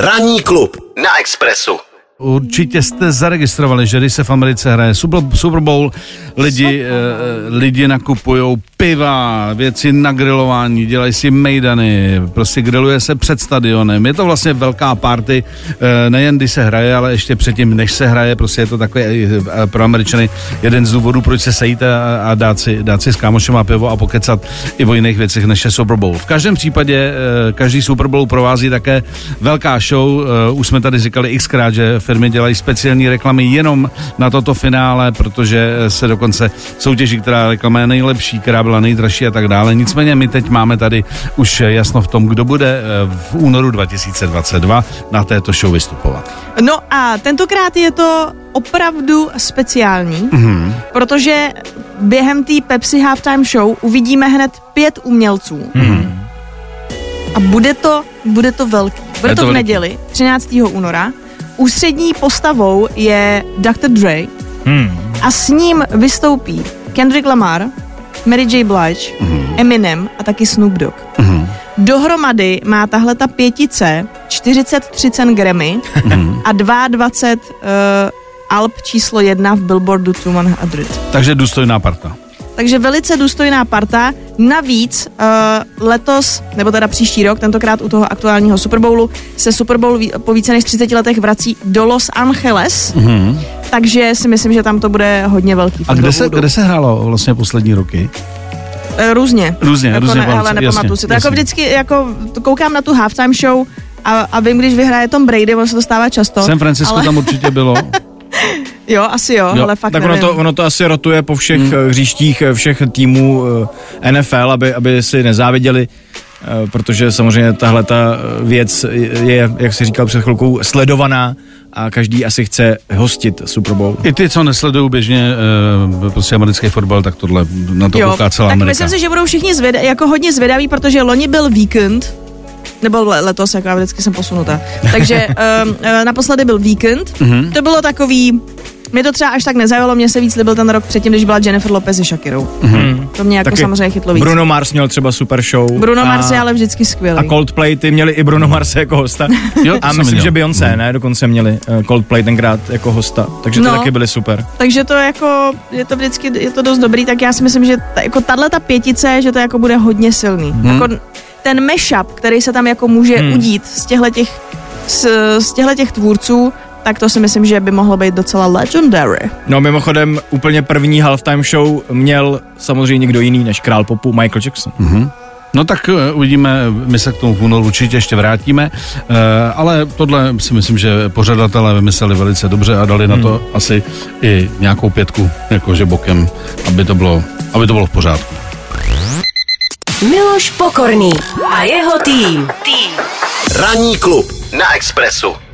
Ranní klub na Expressu. Určitě jste zaregistrovali, že když se v Americe hraje Super, Bowl, lidi, eh, lidi nakupují piva, věci na grilování, dělají si mejdany, prostě griluje se před stadionem. Je to vlastně velká party, eh, nejen když se hraje, ale ještě předtím, než se hraje, prostě je to takové eh, pro Američany jeden z důvodů, proč se sejít a, dát, si, dát si s kámošem pivo a pokecat i o jiných věcech, než je Super Bowl. V každém případě, eh, každý Super Bowl provází také velká show, eh, už jsme tady říkali xkrát, že firmy dělají speciální reklamy jenom na toto finále, protože se dokonce soutěží, která reklama je nejlepší, která byla nejdražší a tak dále. Nicméně my teď máme tady už jasno v tom, kdo bude eh, v únoru 2022 na této show vystupovat. No a tentokrát je to opravdu speciální, mm-hmm. protože během té Pepsi Halftime Show uvidíme hned pět umělců. Mm-hmm. A bude to, bude to velký. Bude Je to, to v neděli, 13. února. Ústřední postavou je Dr. Dre Hmm. a s ním vystoupí Kendrick Lamar, Mary J. Blige, mm-hmm. Eminem a taky Snoop Dogg. Mhm. Dohromady má tahle ta pětice 43 cen Grammy a 22 uh, Alp číslo jedna v Billboardu 200. Takže důstojná parta. Takže velice důstojná parta. Navíc uh, letos, nebo teda příští rok, tentokrát u toho aktuálního Super Bowlu, se Super Bowl ví- po více než 30 letech vrací do Los Angeles. Mm-hmm. Takže si myslím, že tam to bude hodně velký. A kde se, kde se hrálo vlastně poslední roky? Eh, Různě. Různě, jako různě ne, ale nepamatuju jasně, si to. Jako vždycky, jako koukám na tu halftime show a, a vím, když vyhraje Tom Brady, on se to stává často. San Francisco ale, tam určitě bylo. Jo, asi jo, Jo, ale fakt Tak ono to, ono to asi rotuje po všech hmm. hříštích eh, všech týmů eh, NFL, aby, aby si nezáviděli, eh, protože samozřejmě tahle ta věc je, jak si říkal před chvilkou, sledovaná a každý asi chce hostit Super Bowl. I ty, co nesledují běžně uh, prostě americký fotbal, tak tohle na to jo, kouká celá tak Amerika. myslím si, že budou všichni zvěda, jako hodně zvědaví, protože loni byl víkend, nebo le- letos, jako já vždycky jsem posunuta. Takže um, naposledy byl víkend, Mhm. mm-hmm. to bylo takový, mě to třeba až tak nezaujalo, mě se víc líbil ten rok předtím, když byla Jennifer Lopez se Shakirou. Mm-hmm. To mě jako Taky samozřejmě chytlo víc. Bruno Mars měl třeba super show. Bruno a, Mars je ale vždycky skvělý. A Coldplay, ty měli i Bruno Mars jako hosta. Jo, a myslím, viděl. že Beyoncé, ne, dokonce měli eh, Coldplay tenkrát jako hosta. Takže to No. taky byly super. Takže to jako, je to vždycky, je to dost dobrý, tak já si myslím, že ta, jako tahle ta pětice, že to jako bude hodně silný. Hmm. Jako ten mashup, který se tam jako může hmm. udít z těchto těch, z, z těchto těch tvůrců, tak to si myslím, že by mohlo být docela legendary. No mimochodem, úplně první halftime show měl samozřejmě někdo jiný než král popu Michael Jackson. No tak eh, uvidíme, my se k tomu v únoru určitě ještě vrátíme, eh, ale tohle si myslím, že pořadatelé vymysleli velice dobře a dali na to asi i nějakou pětku, jakože bokem, aby to bylo, aby to bylo v pořádku. Miloš Pokorný a jeho tým. Tým. Ranní klub na Expressu.